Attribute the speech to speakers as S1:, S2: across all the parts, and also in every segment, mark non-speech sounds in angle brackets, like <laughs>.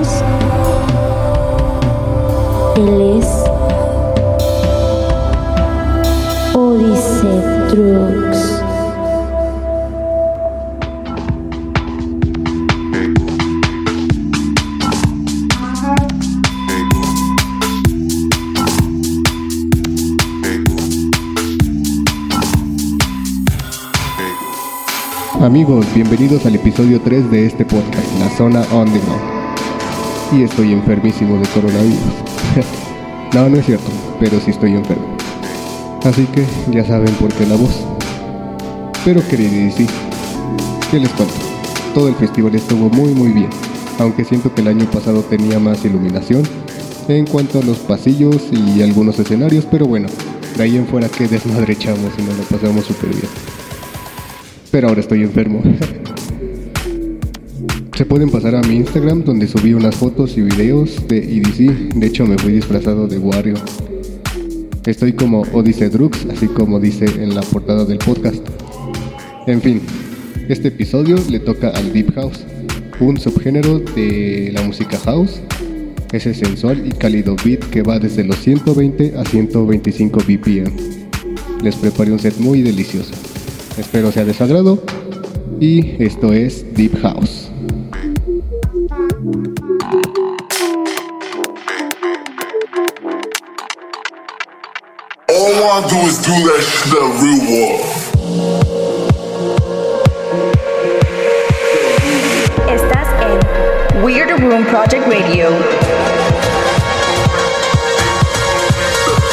S1: Es.
S2: Amigos, bienvenidos al episodio 3 de este podcast, La Zona On The Go. Y estoy enfermísimo de coronavirus. <laughs> no, no es cierto, pero sí estoy enfermo. Así que ya saben por qué la voz. Pero querido sí, ¿qué les cuento? Todo el festival estuvo muy muy bien, aunque siento que el año pasado tenía más iluminación en cuanto a los pasillos y algunos escenarios, pero bueno, de ahí en fuera que desmadre echamos y nos lo pasamos súper bien pero ahora estoy enfermo. <laughs> Se pueden pasar a mi Instagram donde subí unas fotos y videos de EDC. De hecho me fui disfrazado de Wario. Estoy como Odyssey Drugs, así como dice en la portada del podcast. En fin, este episodio le toca al Deep House, un subgénero de la música house. Ese sensual y cálido beat que va desde los 120 a 125 BPM. Les preparé un set muy delicioso. Espero sea de su agrado. Y esto es Deep House.
S3: I do is do that shit that real war.
S4: Estás en Weird Room Project Radio.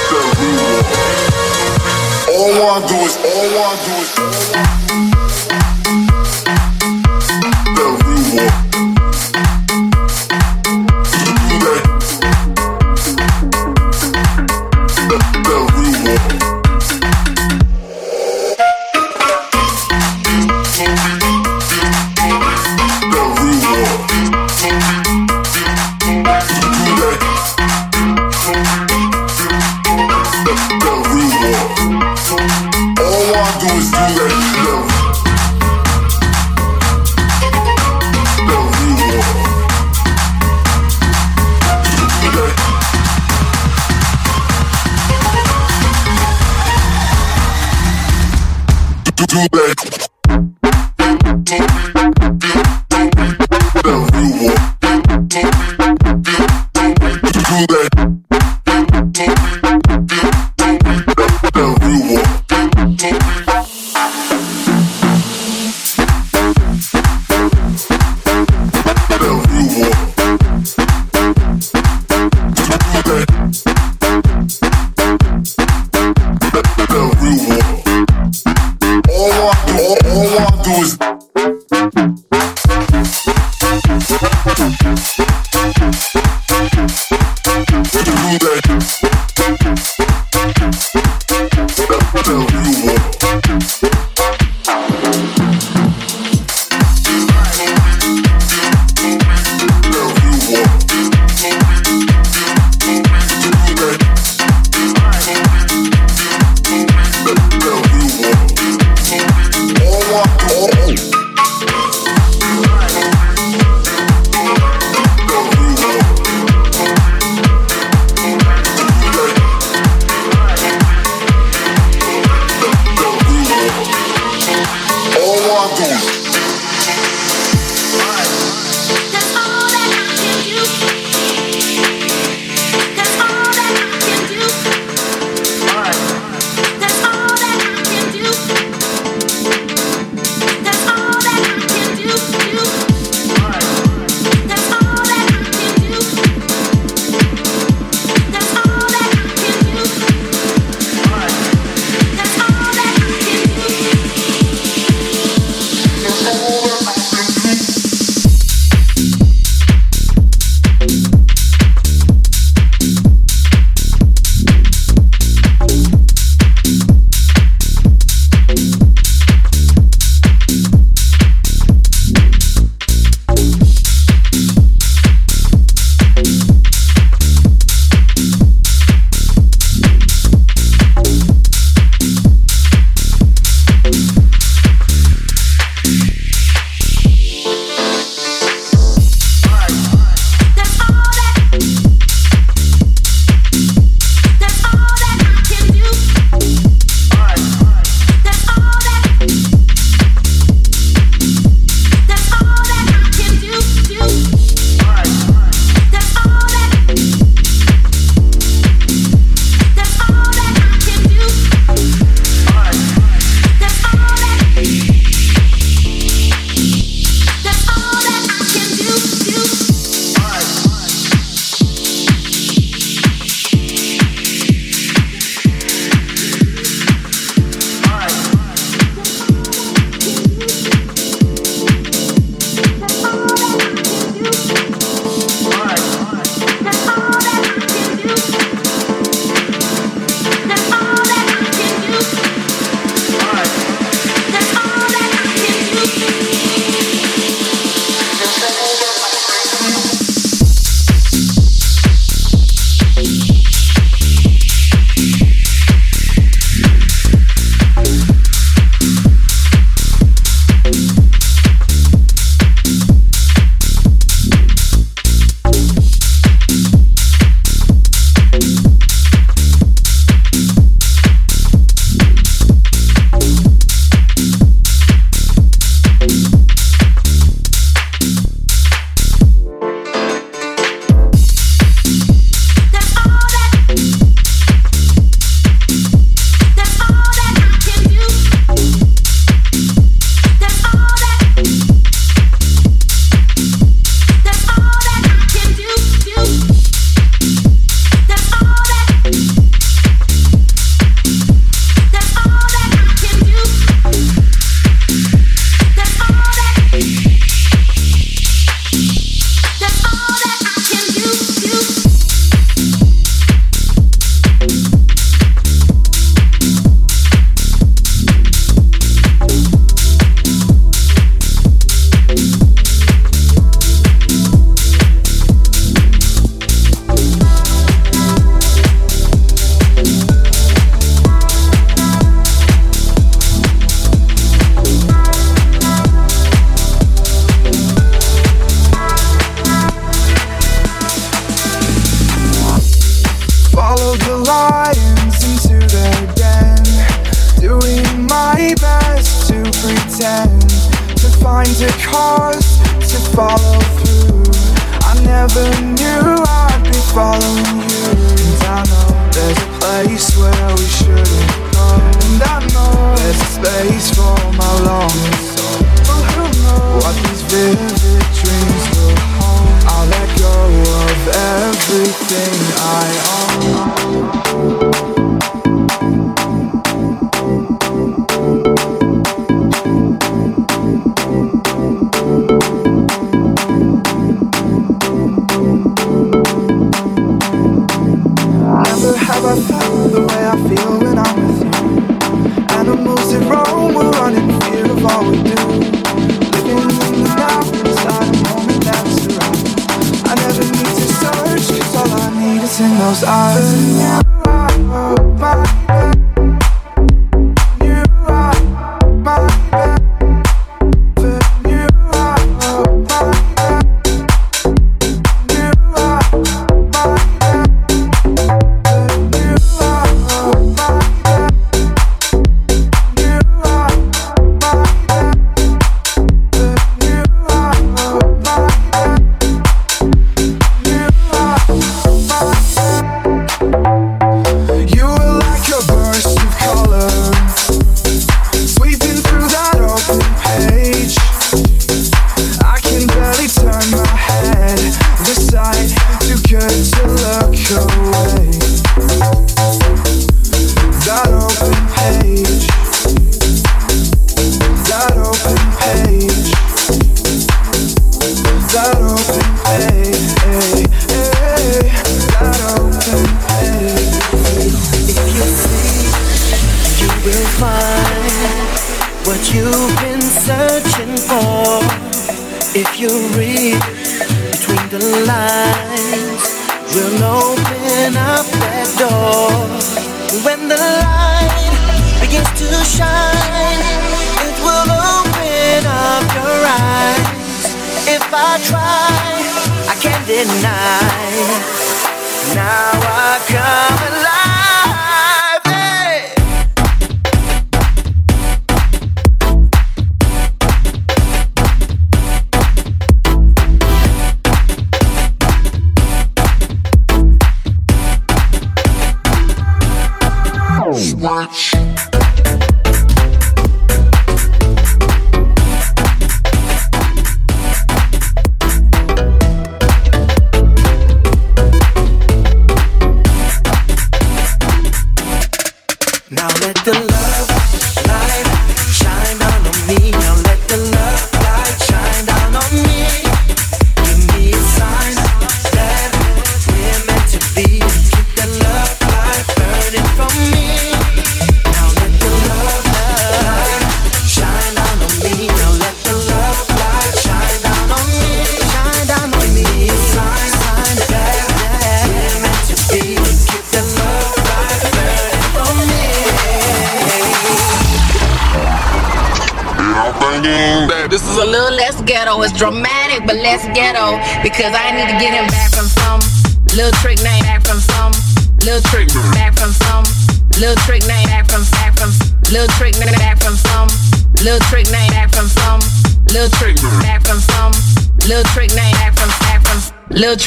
S3: That real war. All I do is, all I do is.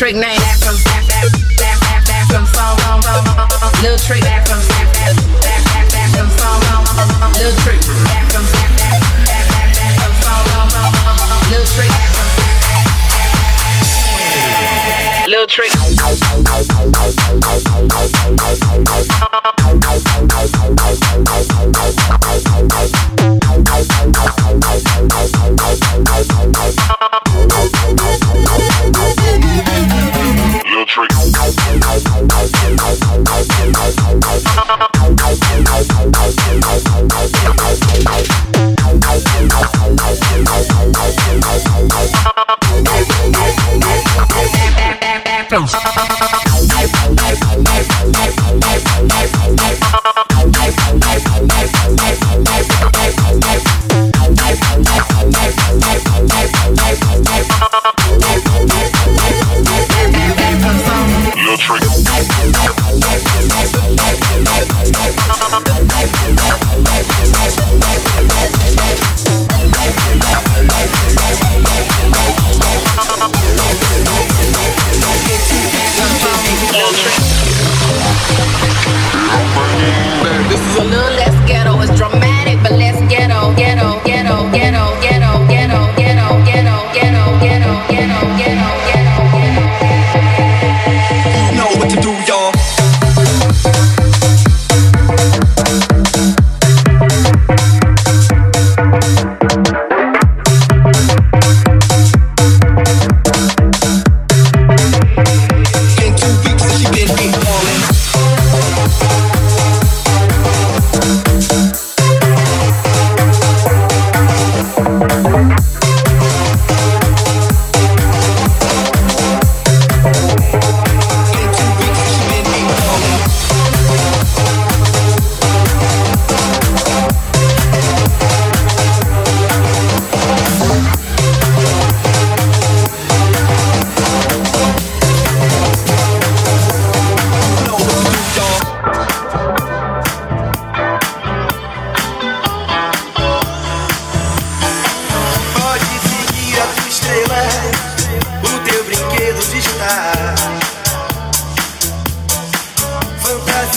S5: Trick name
S6: Explosión.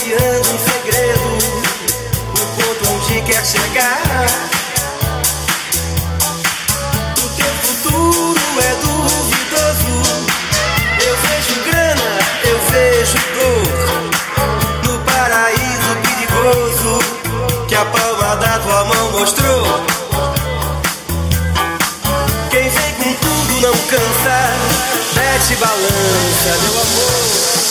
S6: criando um segredo, o ponto onde quer chegar. O teu futuro é duvidoso. Eu vejo grana, eu vejo dor. No paraíso perigoso que a palma da tua mão mostrou. Quem vem com tudo não cansa, mete balança, meu amor.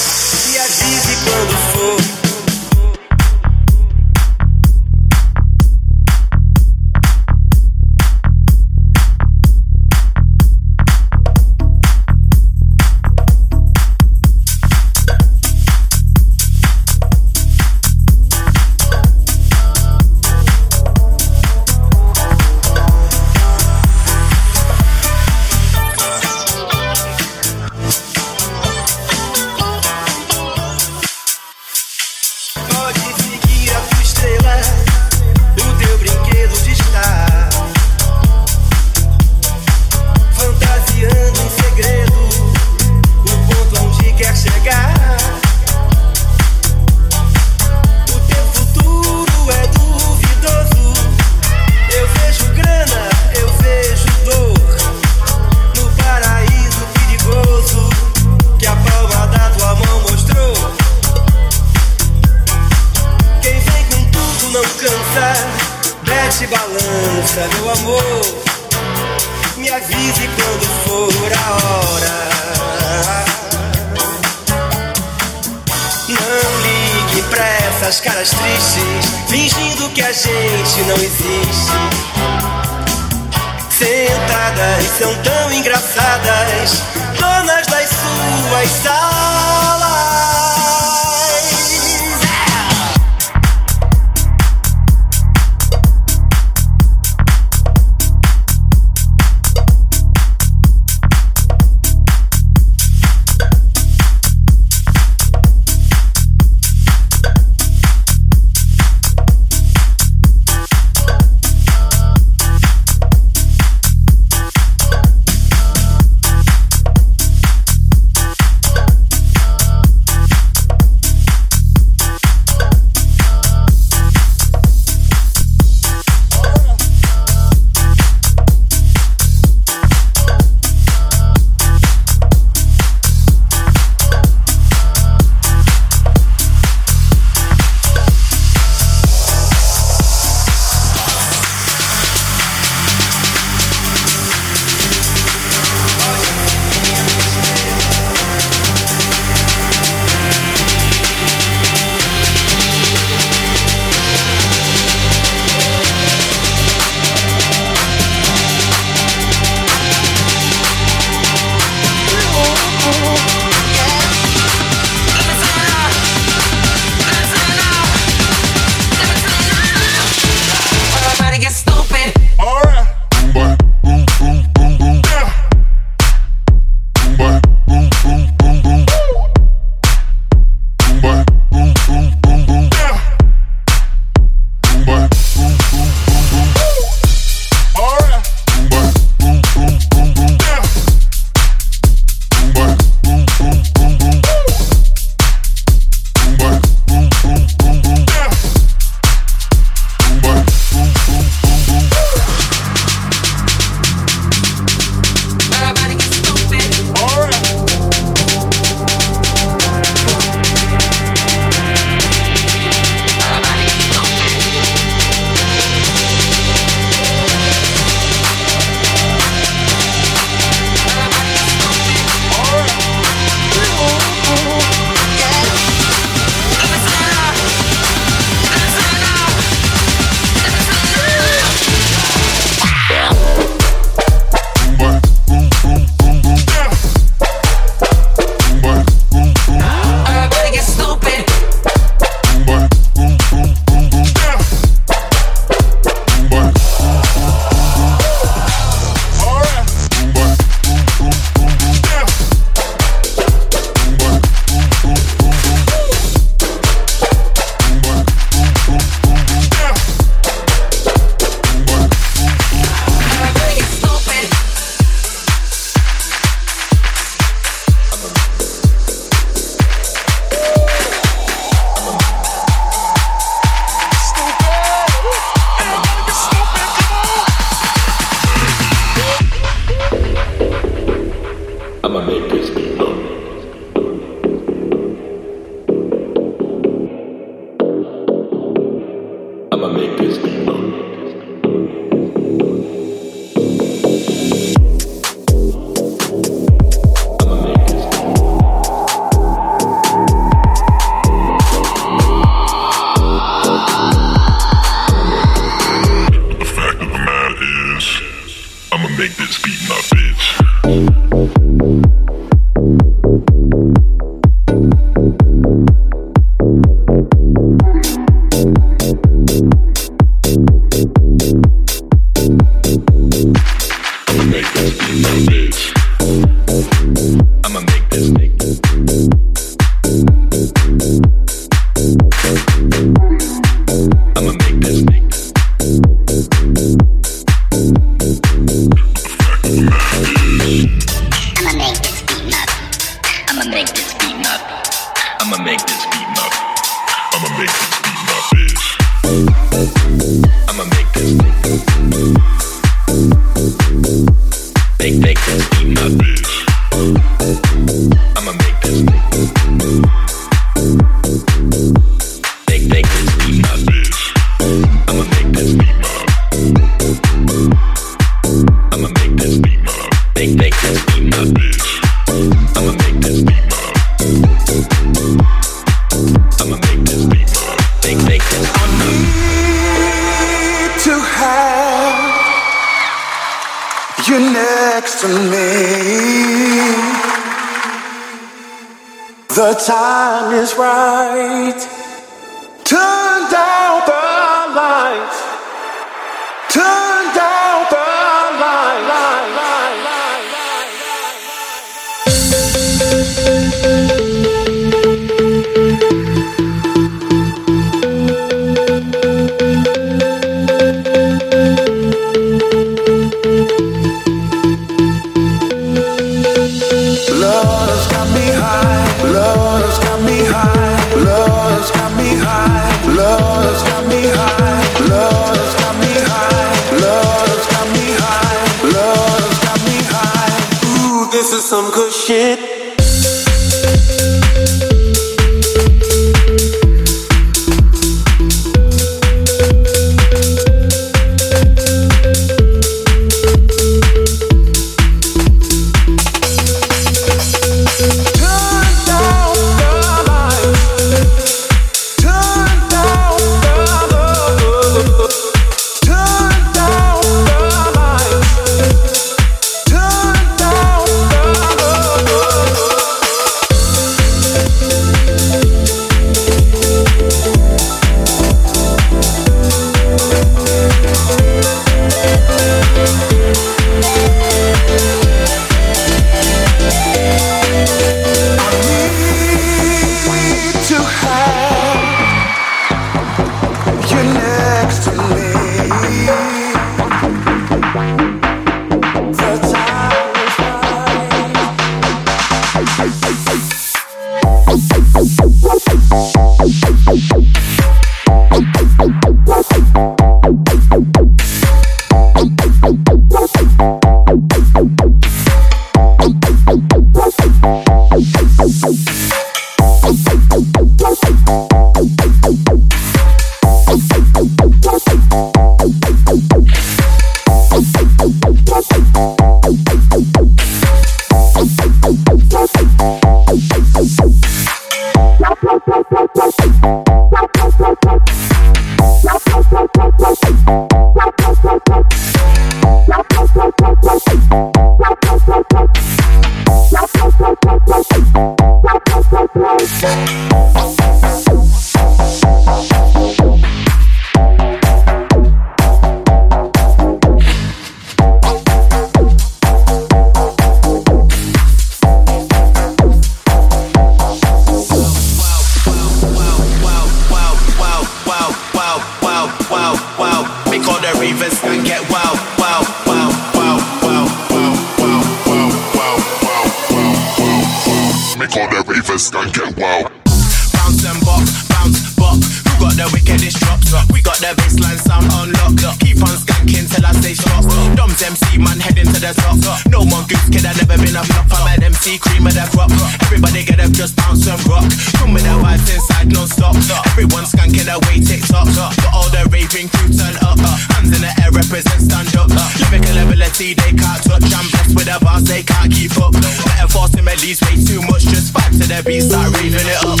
S7: just bounce and rock. Come with that vibes inside non-stop. Everyone skanking away TikTok. But all the raving crew turn up. Hands in the air represent stand up. Lyrical ability they can't touch. I'm blessed with the bars they can't keep up. Better force him at least way too much. Just vibe to the beat, start raving it up.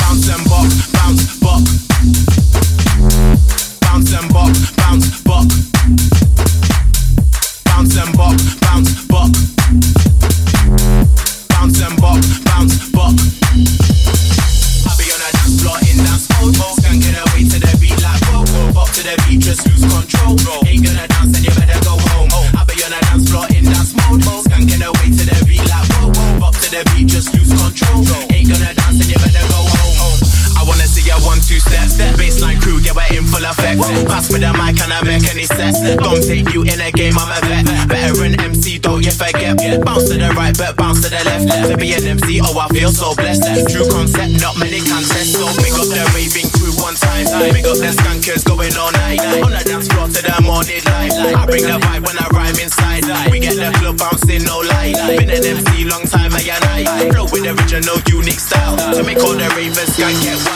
S7: Bounce and box, bounce. lose control. Ain't gonna dance and you better go wanna see a one two step. Baseline crew, yeah, we're in full effect. Pass with a mic and I make any sense. Don't take you in a game, I'm a vet. Veteran MC, don't you forget. Bounce to the right, but bounce to the left. To be an MC, oh, I feel so blessed. True concept, not many contest. So big up the raving crew one time. Big up the skankers going all night. On the dance floor to the morning light. I bring the vibe when I rhyme inside. We get the club bouncing, no light. Been an MC long time, I and I. Flow with original, unique style. To make all the ravers skank get wild.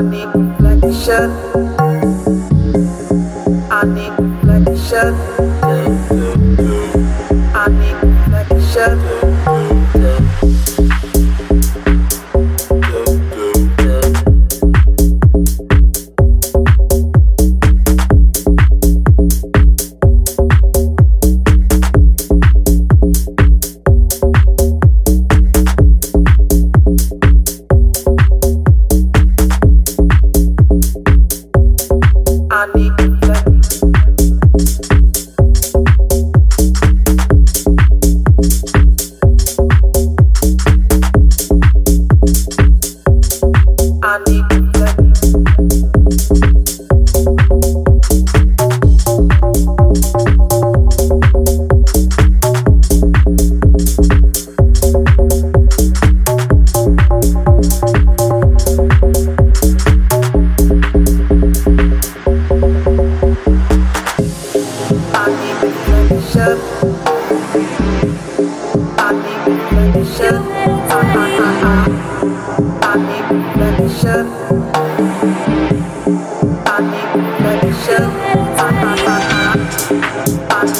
S8: I. Need reflection. I need reflection. I need reflection.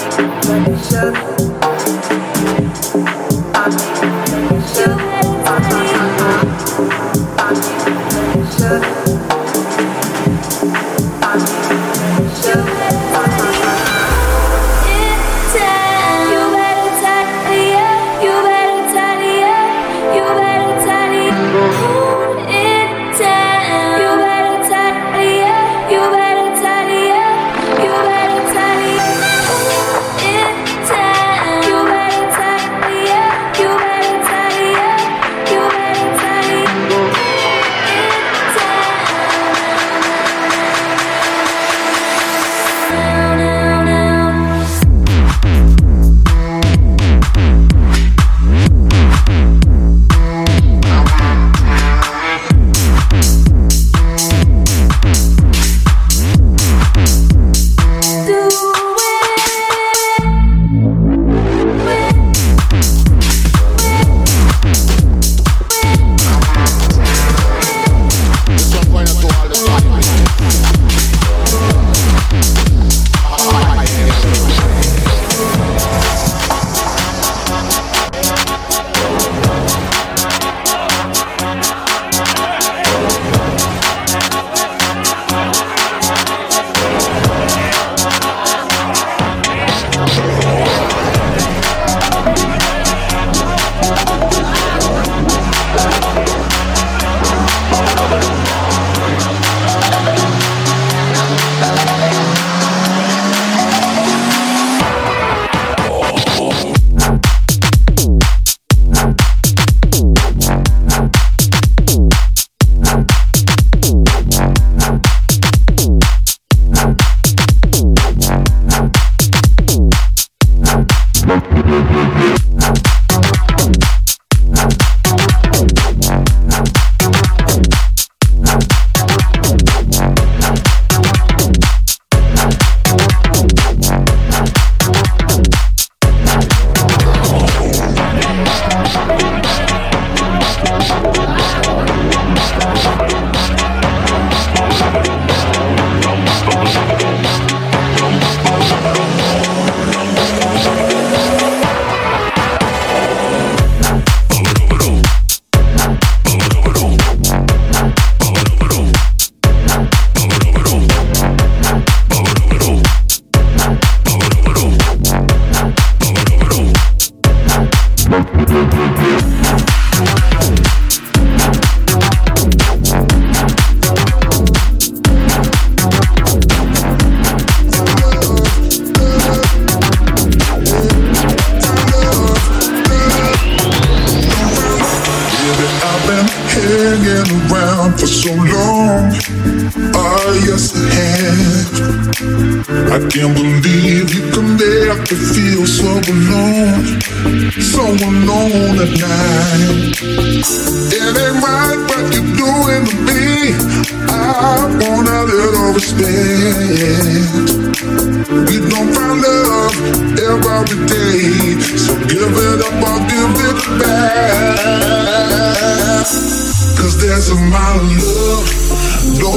S8: Reflection. I need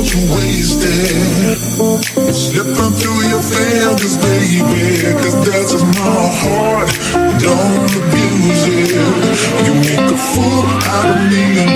S3: thought you wasted. Slipping through your fingers, baby, cause that's just my heart. Don't abuse it. You make a fool out of me.